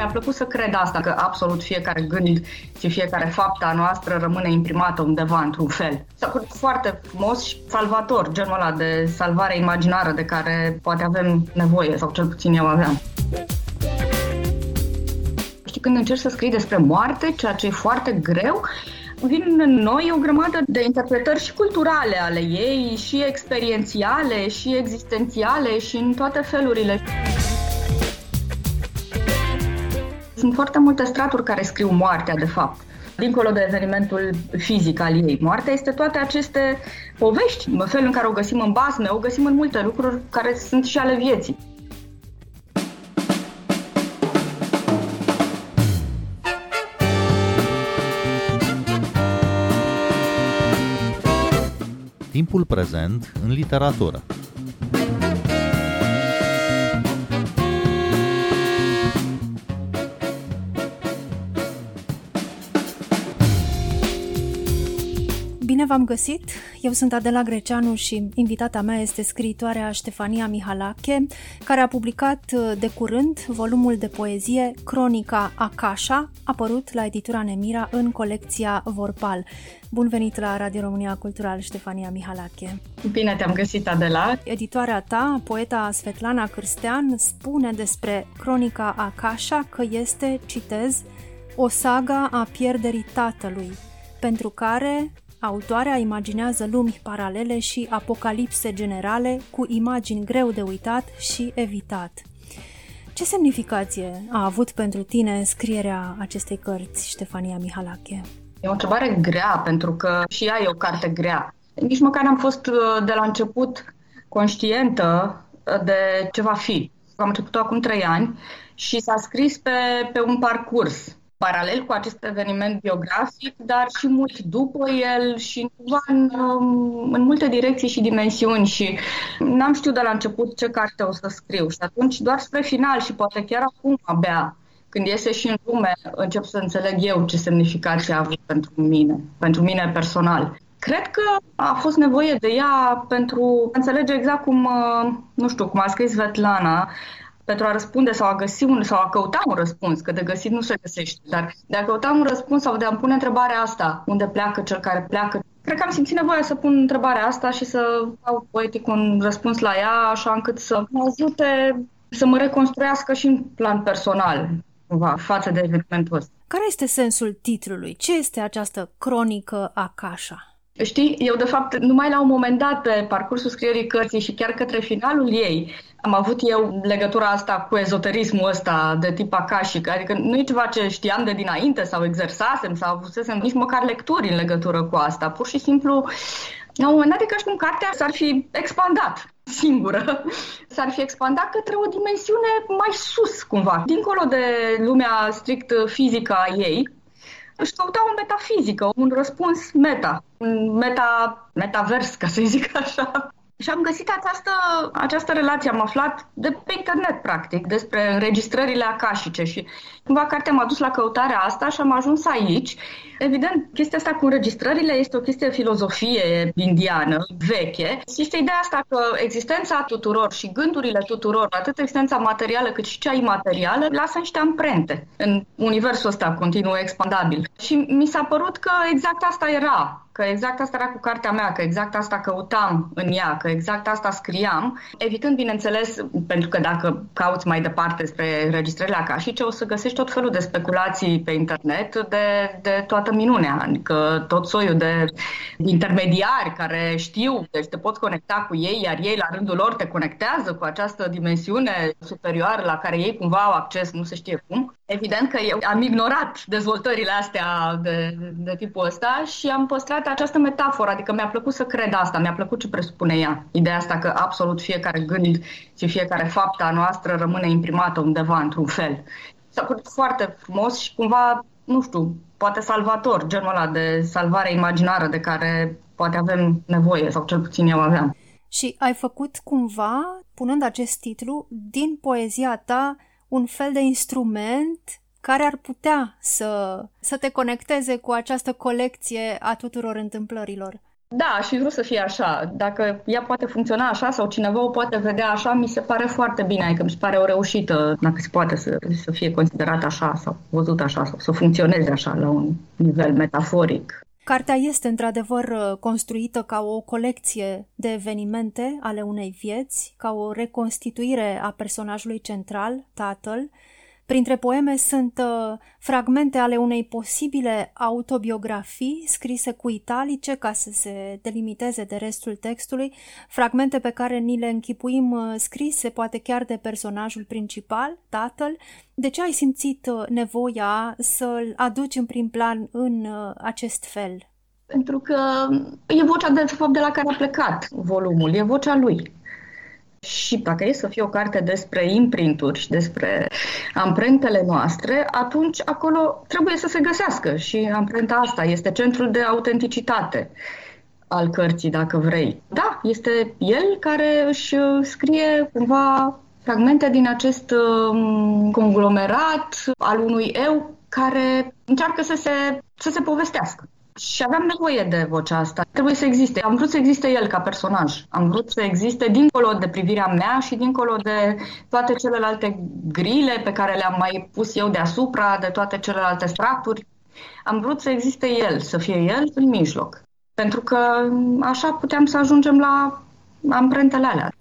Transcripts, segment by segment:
Mi-a plăcut să cred asta, că absolut fiecare gând și fiecare fapta noastră rămâne imprimată undeva într-un fel. S-a părut foarte frumos și salvator, genul ăla de salvare imaginară de care poate avem nevoie, sau cel puțin eu aveam. Știi, când încerci să scrii despre moarte, ceea ce e foarte greu, vin în noi o grămadă de interpretări și culturale ale ei, și experiențiale, și existențiale, și în toate felurile. Sunt foarte multe straturi care scriu moartea, de fapt dincolo de evenimentul fizic al ei. Moartea este toate aceste povești, felul în care o găsim în basme, o găsim în multe lucruri care sunt și ale vieții. Timpul prezent în literatură. V-am găsit! Eu sunt Adela Greceanu și invitata mea este scriitoarea Ștefania Mihalache, care a publicat uh, de curând volumul de poezie Cronica Acașa, apărut la editura Nemira în colecția Vorpal. Bun venit la Radio România Cultural, Ștefania Mihalache! Bine te-am găsit, Adela! Editoarea ta, poeta Svetlana Cârstean, spune despre Cronica Acașa că este, citez, o saga a pierderii tatălui, pentru care Autoarea imaginează lumi paralele și apocalipse generale cu imagini greu de uitat și evitat. Ce semnificație a avut pentru tine scrierea acestei cărți, Ștefania Mihalache? E o întrebare grea, pentru că și ea e o carte grea. Nici măcar am fost uh, de la început conștientă uh, de ce va fi. Am început acum trei ani și s-a scris pe, pe un parcurs paralel cu acest eveniment biografic, dar și mult după el și în, um, în multe direcții și dimensiuni și n-am știut de la început ce carte o să scriu și atunci doar spre final și poate chiar acum abia când iese și în lume, încep să înțeleg eu ce semnificație a avut pentru mine, pentru mine personal. Cred că a fost nevoie de ea pentru a înțelege exact cum, uh, nu știu, cum a scris Svetlana, pentru a răspunde sau a găsi un, sau a căuta un răspuns, că de găsit nu se găsește, dar de a căuta un răspuns sau de a-mi pune întrebarea asta, unde pleacă cel care pleacă, cred că am simțit nevoia să pun întrebarea asta și să dau poetic un răspuns la ea, așa încât să mă ajute să mă reconstruiască și în plan personal, cumva, față de evenimentul ăsta. Care este sensul titlului? Ce este această cronică a Cașa? Știi, eu de fapt numai la un moment dat pe parcursul scrierii cărții și chiar către finalul ei am avut eu legătura asta cu ezoterismul ăsta de tip akashic, adică nu e ceva ce știam de dinainte sau exersasem sau avusesem nici măcar lecturi în legătură cu asta. Pur și simplu, la un moment dat e ca și cum cartea s-ar fi expandat singură, s-ar fi expandat către o dimensiune mai sus, cumva, dincolo de lumea strict fizică a ei, își căuta o metafizică, un răspuns meta, un meta, metavers, ca să zic așa. Și am găsit această, această relație, am aflat de pe internet, practic, despre înregistrările acasice și cumva cartea m-a dus la căutarea asta și am ajuns aici. Evident, chestia asta cu înregistrările este o chestie de filozofie indiană, veche. Este ideea asta că existența tuturor și gândurile tuturor, atât existența materială cât și cea imaterială, lasă niște amprente în universul ăsta continuu expandabil. Și mi s-a părut că exact asta era că exact asta era cu cartea mea, că exact asta căutam în ea, că exact asta scriam, evitând, bineînțeles, pentru că dacă cauți mai departe spre registrările acasice, o să găsești tot felul de speculații pe internet de, de toată minunea, adică tot soiul de intermediari care știu, deci te poți conecta cu ei, iar ei la rândul lor te conectează cu această dimensiune superioară la care ei cumva au acces, nu se știe cum. Evident că eu am ignorat dezvoltările astea de, de tipul ăsta și am păstrat această metaforă, adică mi-a plăcut să cred asta, mi-a plăcut ce presupune ea. Ideea asta că absolut fiecare gând și fiecare fapta noastră rămâne imprimată undeva într-un fel. S-a părut foarte frumos și cumva, nu știu, poate salvator, genul ăla de salvare imaginară de care poate avem nevoie, sau cel puțin eu aveam. Și ai făcut cumva, punând acest titlu, din poezia ta un fel de instrument care ar putea să, să te conecteze cu această colecție a tuturor întâmplărilor. Da, și vreau să fie așa. Dacă ea poate funcționa așa sau cineva o poate vedea așa, mi se pare foarte bine. Adică mi se pare o reușită dacă se poate să, să fie considerat așa sau văzut așa sau să funcționeze așa la un nivel metaforic. Cartea este într-adevăr construită ca o colecție de evenimente ale unei vieți, ca o reconstituire a personajului central, tatăl, Printre poeme sunt uh, fragmente ale unei posibile autobiografii scrise cu italice ca să se delimiteze de restul textului, fragmente pe care ni le închipuim uh, scrise poate chiar de personajul principal, tatăl. De ce ai simțit uh, nevoia să-l aduci în prim plan în uh, acest fel? Pentru că e vocea de, de fapt de la care a plecat volumul, e vocea lui. Și dacă e să fie o carte despre imprinturi și despre amprentele noastre, atunci acolo trebuie să se găsească și amprenta asta este centrul de autenticitate al cărții, dacă vrei. Da, este el care își scrie cumva fragmente din acest um, conglomerat al unui eu care încearcă să se, să se povestească. Și aveam nevoie de vocea asta. Trebuie să existe. Am vrut să existe el ca personaj. Am vrut să existe dincolo de privirea mea și dincolo de toate celelalte grile pe care le-am mai pus eu deasupra, de toate celelalte straturi. Am vrut să existe el, să fie el în mijloc. Pentru că așa puteam să ajungem la amprentele alea.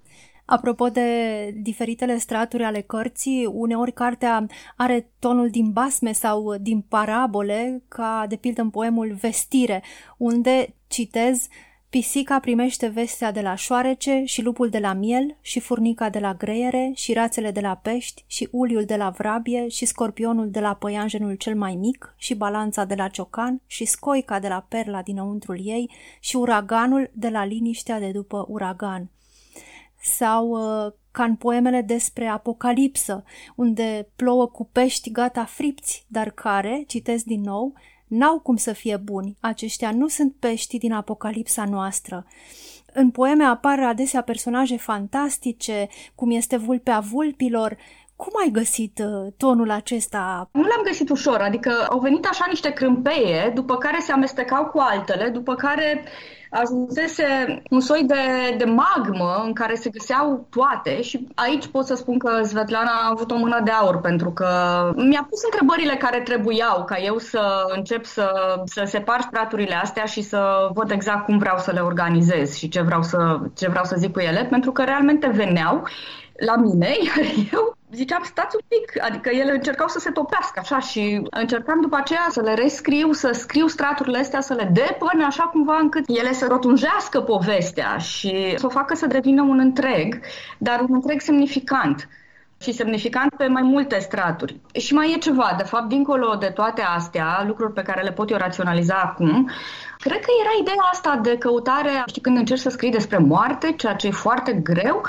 Apropo de diferitele straturi ale cărții, uneori cartea are tonul din basme sau din parabole, ca de pildă în poemul Vestire, unde, citez, Pisica primește vestea de la șoarece și lupul de la miel și furnica de la greiere și rațele de la pești și uliul de la vrabie și scorpionul de la păianjenul cel mai mic și balanța de la ciocan și scoica de la perla dinăuntrul ei și uraganul de la liniștea de după uragan sau uh, ca în poemele despre Apocalipsă, unde plouă cu pești gata fripți, dar care, citesc din nou, n-au cum să fie buni. Aceștia nu sunt pești din Apocalipsa noastră. În poeme apar adesea personaje fantastice, cum este vulpea vulpilor, cum ai găsit uh, tonul acesta? Nu l-am găsit ușor, adică au venit așa niște crâmpeie, după care se amestecau cu altele, după care ajunsese un soi de, de magmă în care se găseau toate și aici pot să spun că Svetlana a avut o mână de aur pentru că mi-a pus întrebările care trebuiau ca eu să încep să, să separ straturile astea și să văd exact cum vreau să le organizez și ce vreau să, ce vreau să zic cu ele, pentru că realmente veneau la mine, iar eu ziceam, stați un pic, adică ele încercau să se topească așa și încercam după aceea să le rescriu, să scriu straturile astea, să le depăne așa cumva încât ele să rotunjească povestea și să o facă să devină un întreg, dar un întreg semnificant și semnificant pe mai multe straturi. Și mai e ceva, de fapt, dincolo de toate astea, lucruri pe care le pot eu raționaliza acum, cred că era ideea asta de căutare, știi, când încerci să scrii despre moarte, ceea ce e foarte greu,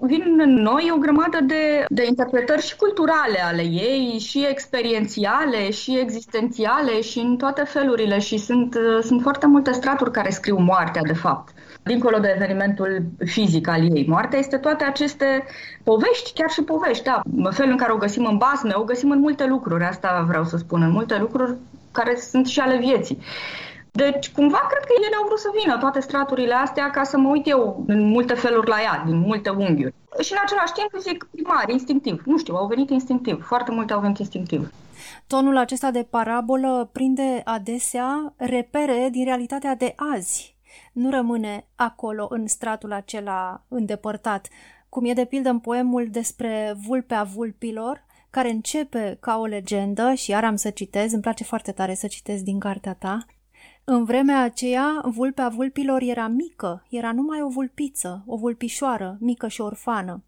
vin în noi o grămadă de, de interpretări și culturale ale ei, și experiențiale, și existențiale, și în toate felurile. Și sunt, sunt foarte multe straturi care scriu moartea, de fapt dincolo de evenimentul fizic al ei. Moartea este toate aceste povești, chiar și povești, da. Felul în care o găsim în basme, o găsim în multe lucruri, asta vreau să spun, în multe lucruri care sunt și ale vieții. Deci, cumva, cred că ele au vrut să vină toate straturile astea ca să mă uit eu în multe feluri la ea, din multe unghiuri. Și în același timp zic primar, instinctiv. Nu știu, au venit instinctiv. Foarte multe au venit instinctiv. Tonul acesta de parabolă prinde adesea repere din realitatea de azi. Nu rămâne acolo în stratul acela îndepărtat, cum e de pildă în poemul despre vulpea vulpilor, care începe ca o legendă și iar am să citez, îmi place foarte tare să citesc din cartea ta, în vremea aceea, vulpea vulpilor era mică, era numai o vulpiță, o vulpișoară, mică și orfană.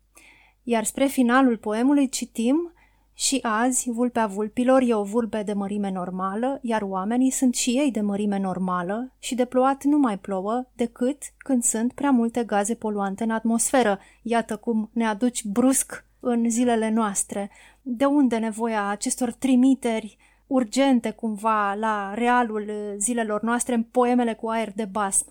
Iar spre finalul poemului citim și azi, vulpea vulpilor e o vulpe de mărime normală, iar oamenii sunt și ei de mărime normală și de plouat nu mai plouă decât când sunt prea multe gaze poluante în atmosferă. Iată cum ne aduci brusc în zilele noastre. De unde nevoia acestor trimiteri urgente cumva la realul zilelor noastre în poemele cu aer de basm?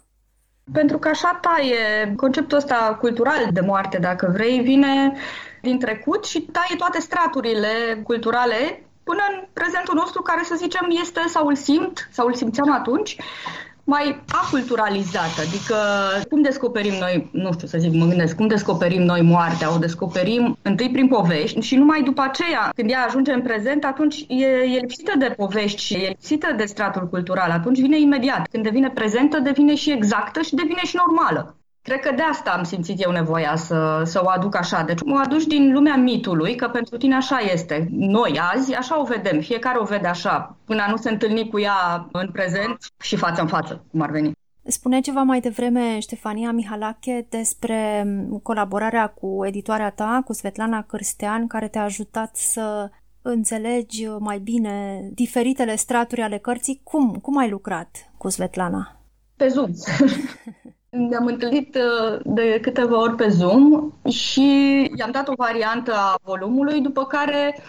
Pentru că așa taie conceptul ăsta cultural de moarte, dacă vrei, vine din trecut și taie toate straturile culturale până în prezentul nostru care, să zicem, este sau îl simt sau îl simțeam atunci mai aculturalizată, adică cum descoperim noi, nu știu să zic, mă gândesc, cum descoperim noi moartea? O descoperim întâi prin povești și numai după aceea, când ea ajunge în prezent, atunci e, e lipsită de povești și e lipsită de stratul cultural, atunci vine imediat. Când devine prezentă, devine și exactă și devine și normală. Cred că de asta am simțit eu nevoia să, să o aduc așa. Deci o aduci din lumea mitului, că pentru tine așa este. Noi azi așa o vedem, fiecare o vede așa, până a nu se întâlni cu ea în prezent și față în față, cum ar veni. Spune ceva mai devreme Ștefania Mihalache despre colaborarea cu editoarea ta, cu Svetlana Cârstean, care te-a ajutat să înțelegi mai bine diferitele straturi ale cărții. Cum, cum ai lucrat cu Svetlana? Pe Zoom. Ne-am întâlnit uh, de câteva ori pe Zoom și i-am dat o variantă a volumului, după care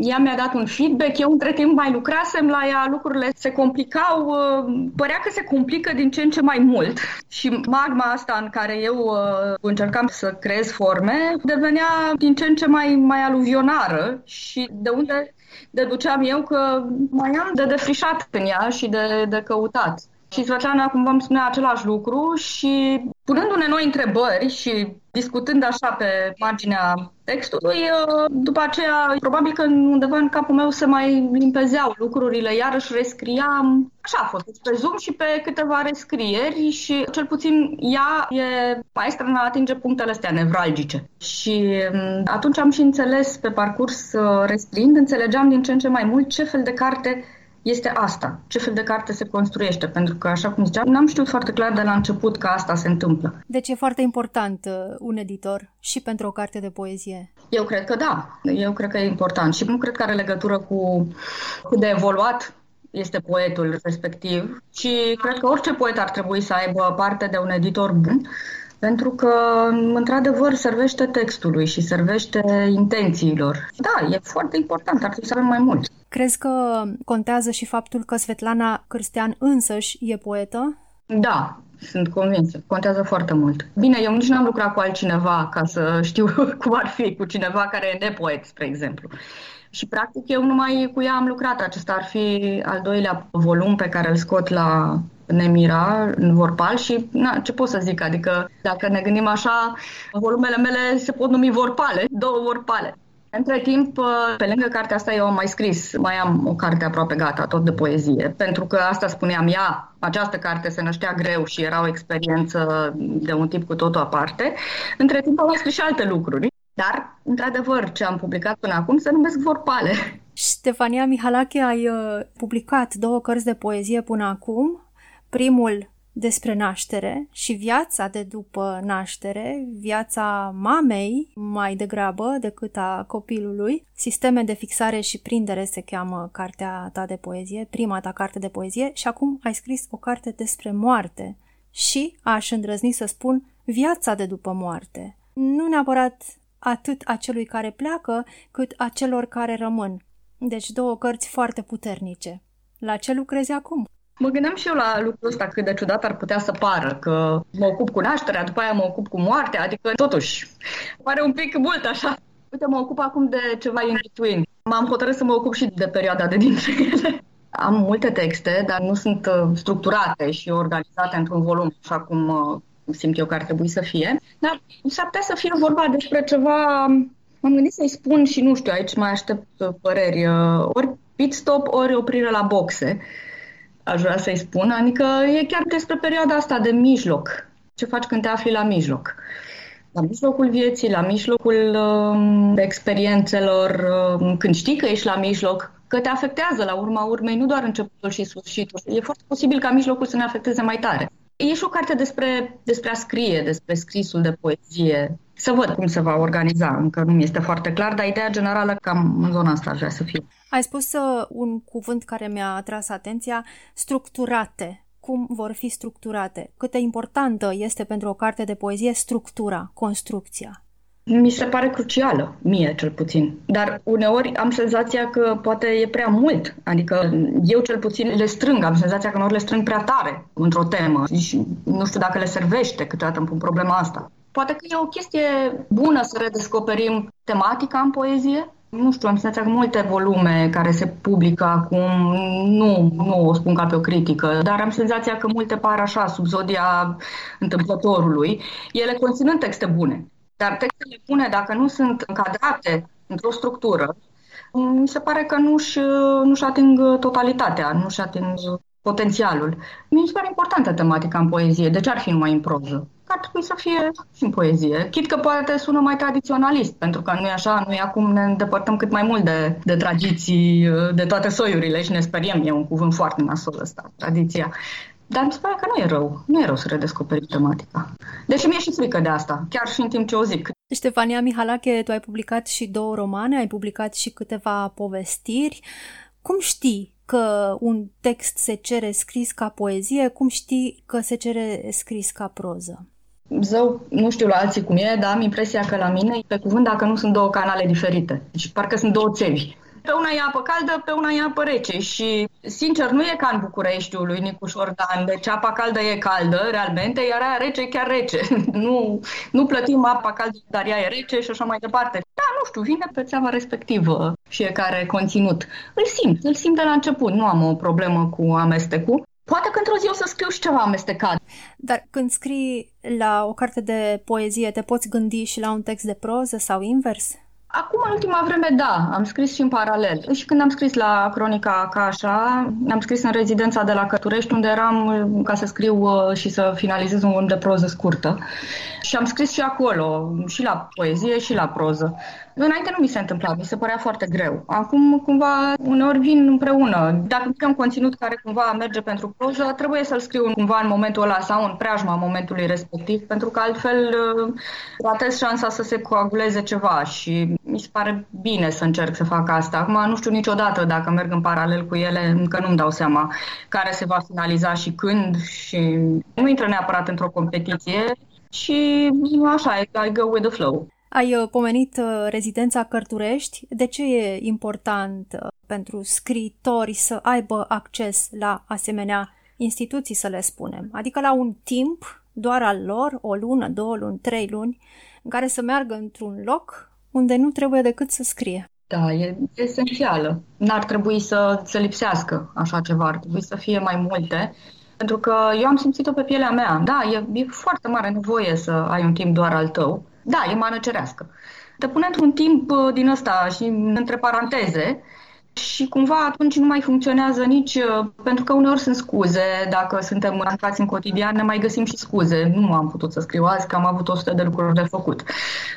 ea mi-a dat un feedback, eu între timp mai lucrasem la ea, lucrurile se complicau, uh, părea că se complică din ce în ce mai mult și magma asta în care eu uh, încercam să creez forme devenea din ce în ce mai, mai aluvionară și de unde deduceam eu că mai am de defrișat în ea și de, de căutat. Și Svetlana cumva îmi spunea același lucru și punându-ne noi întrebări și discutând așa pe marginea textului, uh, după aceea, probabil că undeva în capul meu se mai limpezeau lucrurile, iarăși rescriam. Așa a fost, deci pe Zoom și pe câteva rescrieri și cel puțin ea e maestră în a atinge punctele astea nevralgice. Și um, atunci am și înțeles pe parcurs uh, rescriind, înțelegeam din ce în ce mai mult ce fel de carte este asta. Ce fel de carte se construiește? Pentru că, așa cum ziceam, n-am știut foarte clar de la început că asta se întâmplă. Deci e foarte important uh, un editor și pentru o carte de poezie. Eu cred că da. Eu cred că e important și nu cred că are legătură cu cât de evoluat este poetul respectiv și cred că orice poet ar trebui să aibă parte de un editor bun pentru că, într-adevăr, servește textului și servește intențiilor. Da, e foarte important, ar trebui să avem mai mult. Crezi că contează și faptul că Svetlana Cârstean însăși e poetă? Da, sunt convinsă. Contează foarte mult. Bine, eu nici n-am lucrat cu altcineva ca să știu cum ar fi cu cineva care e nepoet, spre exemplu. Și practic eu numai cu ea am lucrat. Acesta ar fi al doilea volum pe care îl scot la Nemira, în Vorpal și na, ce pot să zic, adică dacă ne gândim așa, volumele mele se pot numi Vorpale, două Vorpale. Între timp, pe lângă cartea asta, eu am mai scris, mai am o carte aproape gata, tot de poezie, pentru că asta spuneam ea, această carte se năștea greu și era o experiență de un tip cu totul aparte. Între timp am mai scris și alte lucruri, dar, într-adevăr, ce am publicat până acum se numesc vorpale. Ștefania Mihalache, ai uh, publicat două cărți de poezie până acum. Primul despre naștere și viața de după naștere, viața mamei mai degrabă decât a copilului. Sisteme de fixare și prindere se cheamă cartea ta de poezie, prima ta carte de poezie și acum ai scris o carte despre moarte și, aș îndrăzni să spun, viața de după moarte. Nu neapărat atât a celui care pleacă, cât a celor care rămân. Deci două cărți foarte puternice. La ce lucrezi acum? Mă gândeam și eu la lucrul ăsta cât de ciudat ar putea să pară, că mă ocup cu nașterea, după aia mă ocup cu moartea, adică totuși pare un pic mult așa. Uite, mă ocup acum de ceva in between. M-am hotărât să mă ocup și de perioada de dintre ele. Am multe texte, dar nu sunt uh, structurate și organizate într-un volum, așa cum uh, simt eu că ar trebui să fie. Dar s-ar putea să fie vorba despre ceva... M-am gândit să-i spun și nu știu, aici mai aștept uh, păreri. Ori pit stop, ori oprire la boxe aș vrea să-i spun, adică e chiar despre perioada asta de mijloc. Ce faci când te afli la mijloc? La mijlocul vieții, la mijlocul uh, experiențelor, uh, când știi că ești la mijloc, că te afectează la urma urmei, nu doar începutul și sfârșitul. E foarte posibil ca mijlocul să ne afecteze mai tare. E și o carte despre, despre a scrie, despre scrisul de poezie. Să văd cum se va organiza, încă nu mi este foarte clar, dar ideea generală cam în zona asta ar vrea să fie. Ai spus uh, un cuvânt care mi-a atras atenția, structurate. Cum vor fi structurate? Cât de importantă este pentru o carte de poezie structura, construcția? Mi se pare crucială, mie cel puțin. Dar uneori am senzația că poate e prea mult. Adică eu cel puțin le strâng, am senzația că uneori le strâng prea tare într-o temă. Și nu știu dacă le servește, câteodată îmi pun problema asta. Poate că e o chestie bună să redescoperim tematica în poezie, nu știu, am senzația că multe volume care se publică acum, nu, nu o spun ca pe o critică, dar am senzația că multe par așa, sub zodia întâmplătorului, ele conținând texte bune. Dar textele bune, dacă nu sunt încadrate într-o structură, mi se pare că nu-și, nu-și ating totalitatea, nu-și ating potențialul. Mi se pare importantă tematica în poezie. De ce ar fi numai în proză? Ar trebui să fie și în poezie. Chit că poate sună mai tradiționalist, pentru că nu e așa, noi acum ne îndepărtăm cât mai mult de, de tradiții, de toate soiurile și ne speriem, e un cuvânt foarte nasol ăsta, tradiția. Dar mi se pare că nu e rău. Nu e rău să redescoperi tematica. Deci mi-e și frică de asta, chiar și în timp ce o zic. Ștefania Mihalache, tu ai publicat și două romane, ai publicat și câteva povestiri. Cum știi că un text se cere scris ca poezie, cum știi că se cere scris ca proză? Zău, nu știu la alții cum e, dar am impresia că la mine, pe cuvânt, dacă nu sunt două canale diferite. Deci parcă sunt două țevi. Pe una e apă caldă, pe una e apă rece și, sincer, nu e ca în Bucureștiul lui Nicu Șordan, deci apa caldă e caldă, realmente, iar aia rece e chiar rece. nu, nu plătim apa caldă, dar ea e rece și așa mai departe. Da, nu știu, vine pe țeava respectivă fiecare conținut. Îl simt, îl simt de la început, nu am o problemă cu amestecul. Poate că într-o zi o să scriu și ceva amestecat. Dar când scrii la o carte de poezie, te poți gândi și la un text de proză sau invers? Acum, în ultima vreme, da, am scris și în paralel. Și când am scris la Cronica Cașa, am scris în rezidența de la Căturești, unde eram ca să scriu uh, și să finalizez un volum de proză scurtă. Și am scris și acolo, și la poezie și la proză. Înainte nu mi se întâmpla, mi se părea foarte greu. Acum, cumva, uneori vin împreună. Dacă am conținut care cumva merge pentru proză, trebuie să-l scriu cumva în momentul ăla sau în preajma momentului respectiv, pentru că altfel uh, ratez șansa să se coaguleze ceva și mi se pare bine să încerc să fac asta. Acum nu știu niciodată dacă merg în paralel cu ele, încă nu-mi dau seama care se va finaliza și când și nu intră neapărat într-o competiție și așa, I go with the flow. Ai uh, pomenit uh, rezidența Cărturești. De ce e important uh, pentru scriitori să aibă acces la asemenea instituții, să le spunem? Adică la un timp doar al lor, o lună, două luni, trei luni, în care să meargă într-un loc unde nu trebuie decât să scrie. Da, e esențială. N-ar trebui să, să lipsească așa ceva, ar trebui să fie mai multe. Pentru că eu am simțit-o pe pielea mea. Da, e, e foarte mare nevoie să ai un timp doar al tău. Da, e mană cerească. Te pune într-un timp uh, din ăsta și între paranteze și cumva atunci nu mai funcționează nici, uh, pentru că uneori sunt scuze, dacă suntem aruncați în cotidian, ne mai găsim și scuze. Nu am putut să scriu azi, că am avut 100 de lucruri de făcut.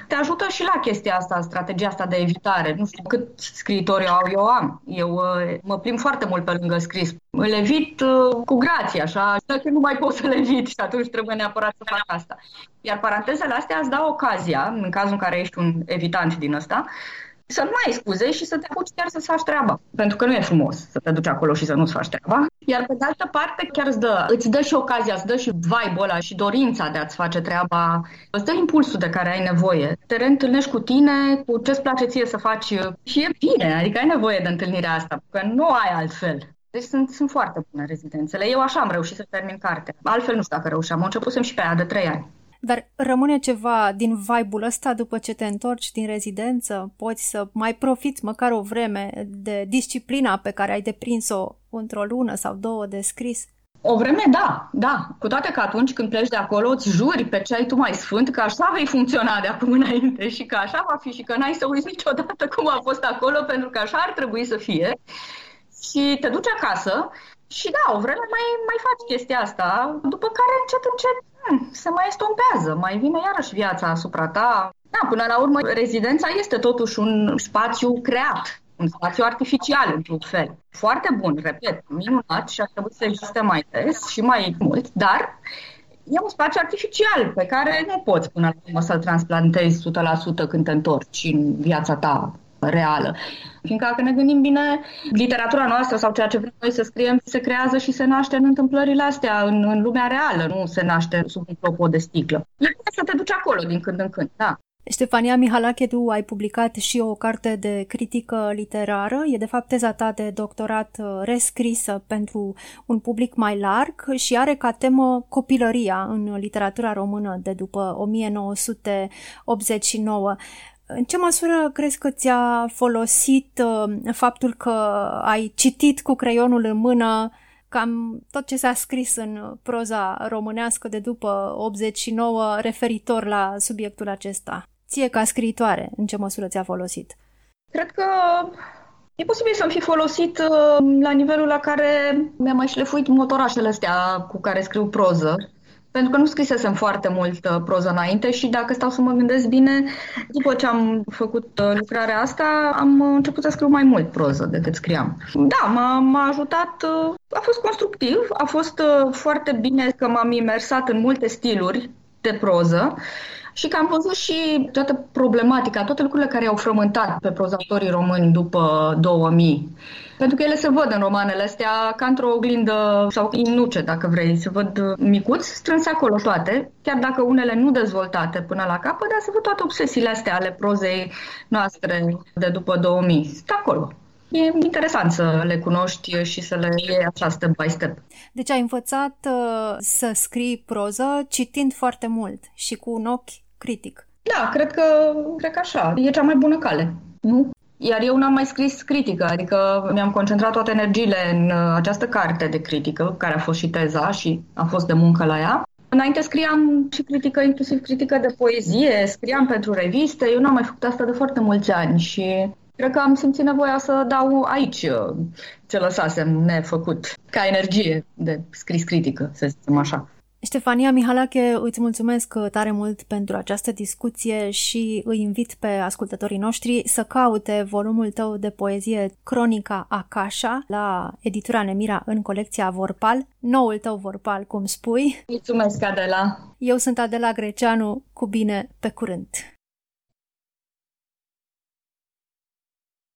Te ajută și la chestia asta, strategia asta de evitare. Nu știu cât scriitori au, eu am. Eu uh, mă plim foarte mult pe lângă scris. Îl evit uh, cu grație, așa, dacă nu mai pot să le evit și atunci trebuie neapărat să fac asta. Iar parantezele astea îți dau ocazia, în cazul în care ești un evitant din ăsta, să nu mai ai scuze și să te apuci chiar să-ți faci treaba. Pentru că nu e frumos să te duci acolo și să nu-ți faci treaba. Iar pe de altă parte chiar îți dă, îți dă și ocazia, îți dă și vibe-ul ăla și dorința de a-ți face treaba, îți dă impulsul de care ai nevoie. Te reîntâlnești cu tine, cu ce-ți place ție să faci și e bine, adică ai nevoie de întâlnirea asta, că nu ai altfel. Deci sunt, sunt foarte bune rezidențele. Eu așa am reușit să termin cartea. Altfel nu știu dacă reușeam. Începusem și pe aia de trei ani. Dar rămâne ceva din vibe-ul ăsta după ce te întorci din rezidență? Poți să mai profiți măcar o vreme de disciplina pe care ai deprins-o într-o lună sau două de scris? O vreme, da, da. Cu toate că atunci când pleci de acolo îți juri pe ce ai tu mai sfânt că așa vei funcționa de acum înainte și că așa va fi și că n-ai să uiți niciodată cum a fost acolo pentru că așa ar trebui să fie. Și te duci acasă și da, o vreme mai, mai faci chestia asta, după care încet, încet hmm, se mai estompează, mai vine iarăși viața asupra ta. Da, până la urmă, rezidența este totuși un spațiu creat, un spațiu artificial, într-un fel. Foarte bun, repet, minunat și ar trebui să existe mai des și mai mult, dar e un spațiu artificial pe care nu poți până la urmă să-l transplantezi 100% când te întorci în viața ta reală. Fiindcă dacă ne gândim bine, literatura noastră sau ceea ce vrem noi să scriem se creează și se naște în întâmplările astea, în, în lumea reală, nu se naște sub un clopot de sticlă. E bine să te duci acolo din când în când, da. Ștefania Mihalache, tu ai publicat și o carte de critică literară. E de fapt teza ta de doctorat uh, rescrisă pentru un public mai larg și are ca temă copilăria în literatura română de după 1989. În ce măsură crezi că ți-a folosit uh, faptul că ai citit cu creionul în mână cam tot ce s-a scris în proza românească de după 89 referitor la subiectul acesta? Ție ca scriitoare, în ce măsură ți-a folosit? Cred că e posibil să-mi fi folosit uh, la nivelul la care mi-am mai șlefuit motorașele astea cu care scriu proză pentru că nu scrisesem foarte mult uh, proză înainte și dacă stau să mă gândesc bine, după ce am făcut uh, lucrarea asta, am început să scriu mai mult proză decât scriam. Da, m-a, m-a ajutat, uh, a fost constructiv, a fost foarte bine că m-am imersat în multe stiluri de proză și că am văzut și toată problematica, toate lucrurile care au frământat pe prozatorii români după 2000. Pentru că ele se văd în romanele astea ca într-o oglindă sau în nuce, dacă vrei, se văd micuți, strânse acolo toate, chiar dacă unele nu dezvoltate până la capăt, dar se văd toate obsesiile astea ale prozei noastre de după 2000. Sunt acolo. E interesant să le cunoști și să le iei așa step by step. Deci ai învățat uh, să scrii proză citind foarte mult și cu un ochi critic. Da, cred că, cred că așa. E cea mai bună cale. Nu? Iar eu n-am mai scris critică, adică mi-am concentrat toate energiile în uh, această carte de critică, care a fost și teza și a fost de muncă la ea. Înainte scriam și critică, inclusiv critică de poezie, scriam pentru reviste. Eu n-am mai făcut asta de foarte mulți ani și cred că am simțit nevoia să dau aici uh, ce lăsasem nefăcut, ca energie de scris critică, să zicem așa. Ștefania Mihalache, îți mulțumesc tare mult pentru această discuție și îi invit pe ascultătorii noștri să caute volumul tău de poezie Cronica Akasha la editura Nemira în colecția Vorpal, noul tău Vorpal, cum spui. Mulțumesc, Adela! Eu sunt Adela Greceanu, cu bine, pe curând!